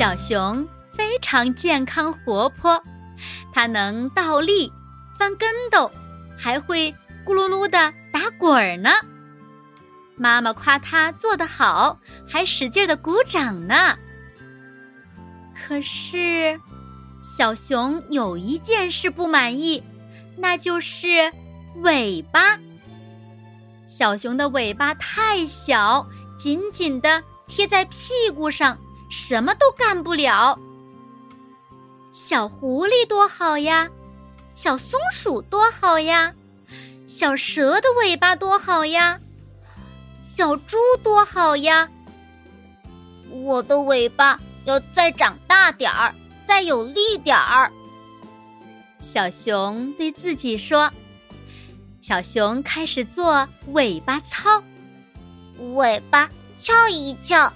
小熊非常健康活泼，它能倒立、翻跟斗，还会咕噜噜的打滚儿呢。妈妈夸它做得好，还使劲的鼓掌呢。可是，小熊有一件事不满意，那就是尾巴。小熊的尾巴太小，紧紧的贴在屁股上。什么都干不了。小狐狸多好呀，小松鼠多好呀，小蛇的尾巴多好呀，小猪多好呀。我的尾巴要再长大点儿，再有力点儿。小熊对自己说：“小熊开始做尾巴操，尾巴翘一翘，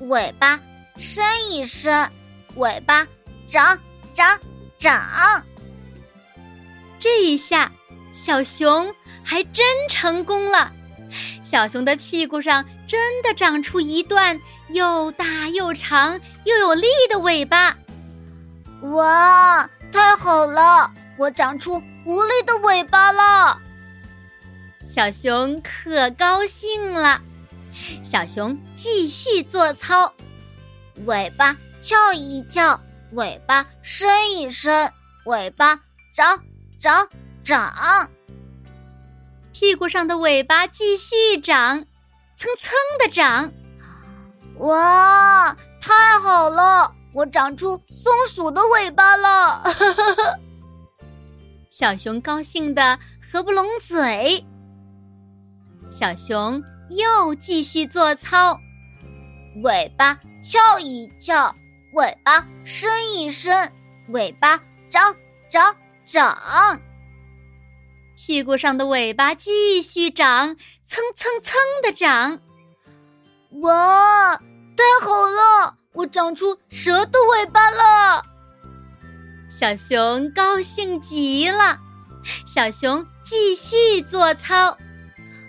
尾巴。”伸一伸，尾巴长长长。这一下，小熊还真成功了。小熊的屁股上真的长出一段又大又长又有力的尾巴。哇，太好了！我长出狐狸的尾巴了。小熊可高兴了。小熊继续做操。尾巴翘一翘，尾巴伸一伸，尾巴长长长。屁股上的尾巴继续长，蹭蹭的长。哇，太好了！我长出松鼠的尾巴了。小熊高兴的合不拢嘴。小熊又继续做操。尾巴翘一翘，尾巴伸一伸，尾巴长长长。屁股上的尾巴继续长，蹭蹭蹭的长。哇，太好了！我长出蛇的尾巴了。小熊高兴极了。小熊继续做操。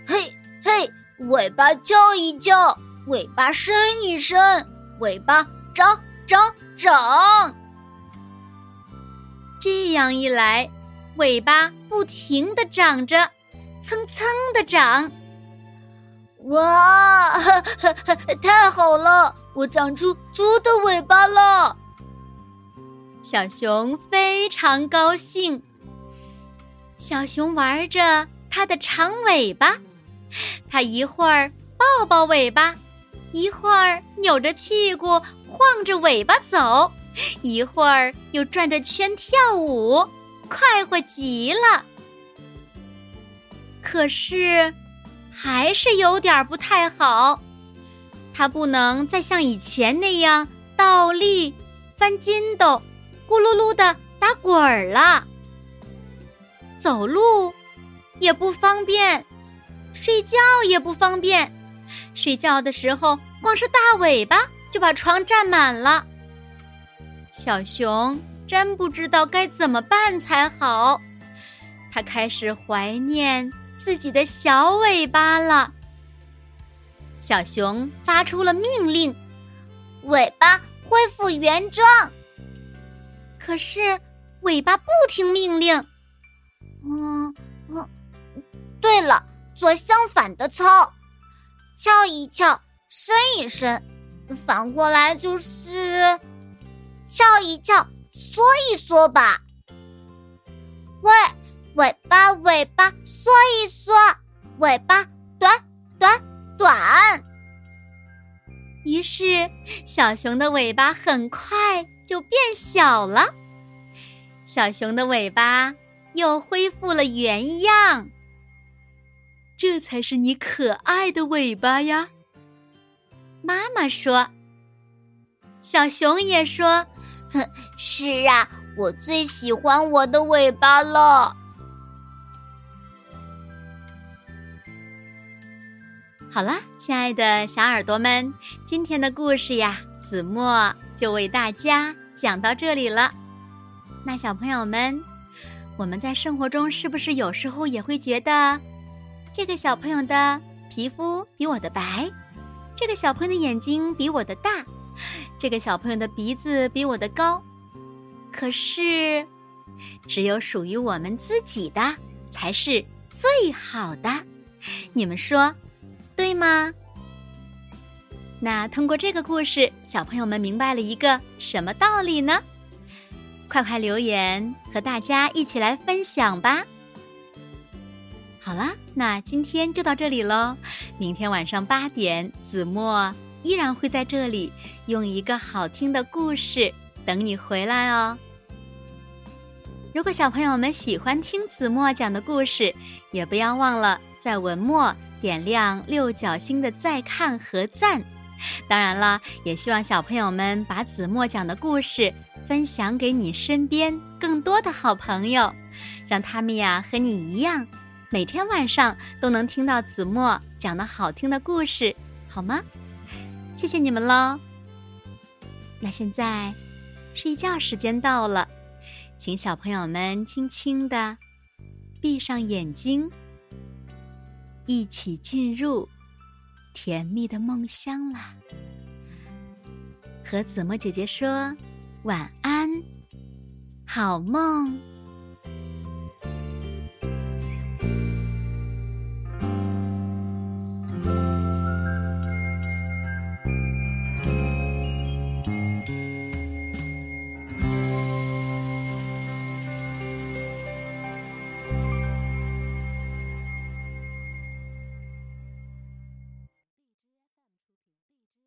嘿嘿，尾巴翘一翘。尾巴伸一伸，尾巴长长长。这样一来，尾巴不停的长着，蹭蹭的长。哇，太好了！我长出猪的尾巴了。小熊非常高兴。小熊玩着它的长尾巴，它一会儿抱抱尾巴。一会儿扭着屁股晃着尾巴走，一会儿又转着圈跳舞，快活极了。可是，还是有点不太好，它不能再像以前那样倒立、翻筋斗、咕噜噜的打滚儿了。走路也不方便，睡觉也不方便。睡觉的时候，光是大尾巴就把床占满了。小熊真不知道该怎么办才好，它开始怀念自己的小尾巴了。小熊发出了命令：“尾巴恢复原状。”可是尾巴不听命令。嗯嗯，对了，做相反的操。翘一翘，伸一伸，反过来就是翘一翘，缩一缩吧。喂，尾巴尾巴缩一缩，尾巴短短短。于是，小熊的尾巴很快就变小了，小熊的尾巴又恢复了原样。这才是你可爱的尾巴呀！妈妈说。小熊也说：“哼，是啊，我最喜欢我的尾巴了。”好了，亲爱的小耳朵们，今天的故事呀，子墨就为大家讲到这里了。那小朋友们，我们在生活中是不是有时候也会觉得，这个小朋友的皮肤比我的白，这个小朋友的眼睛比我的大？这个小朋友的鼻子比我的高，可是，只有属于我们自己的才是最好的。你们说对吗？那通过这个故事，小朋友们明白了一个什么道理呢？快快留言和大家一起来分享吧。好了，那今天就到这里喽。明天晚上八点，子墨。依然会在这里用一个好听的故事等你回来哦。如果小朋友们喜欢听子墨讲的故事，也不要忘了在文末点亮六角星的再看和赞。当然了，也希望小朋友们把子墨讲的故事分享给你身边更多的好朋友，让他们呀和你一样，每天晚上都能听到子墨讲的好听的故事，好吗？谢谢你们喽！那现在睡觉时间到了，请小朋友们轻轻的闭上眼睛，一起进入甜蜜的梦乡啦！和子墨姐姐说晚安，好梦。Música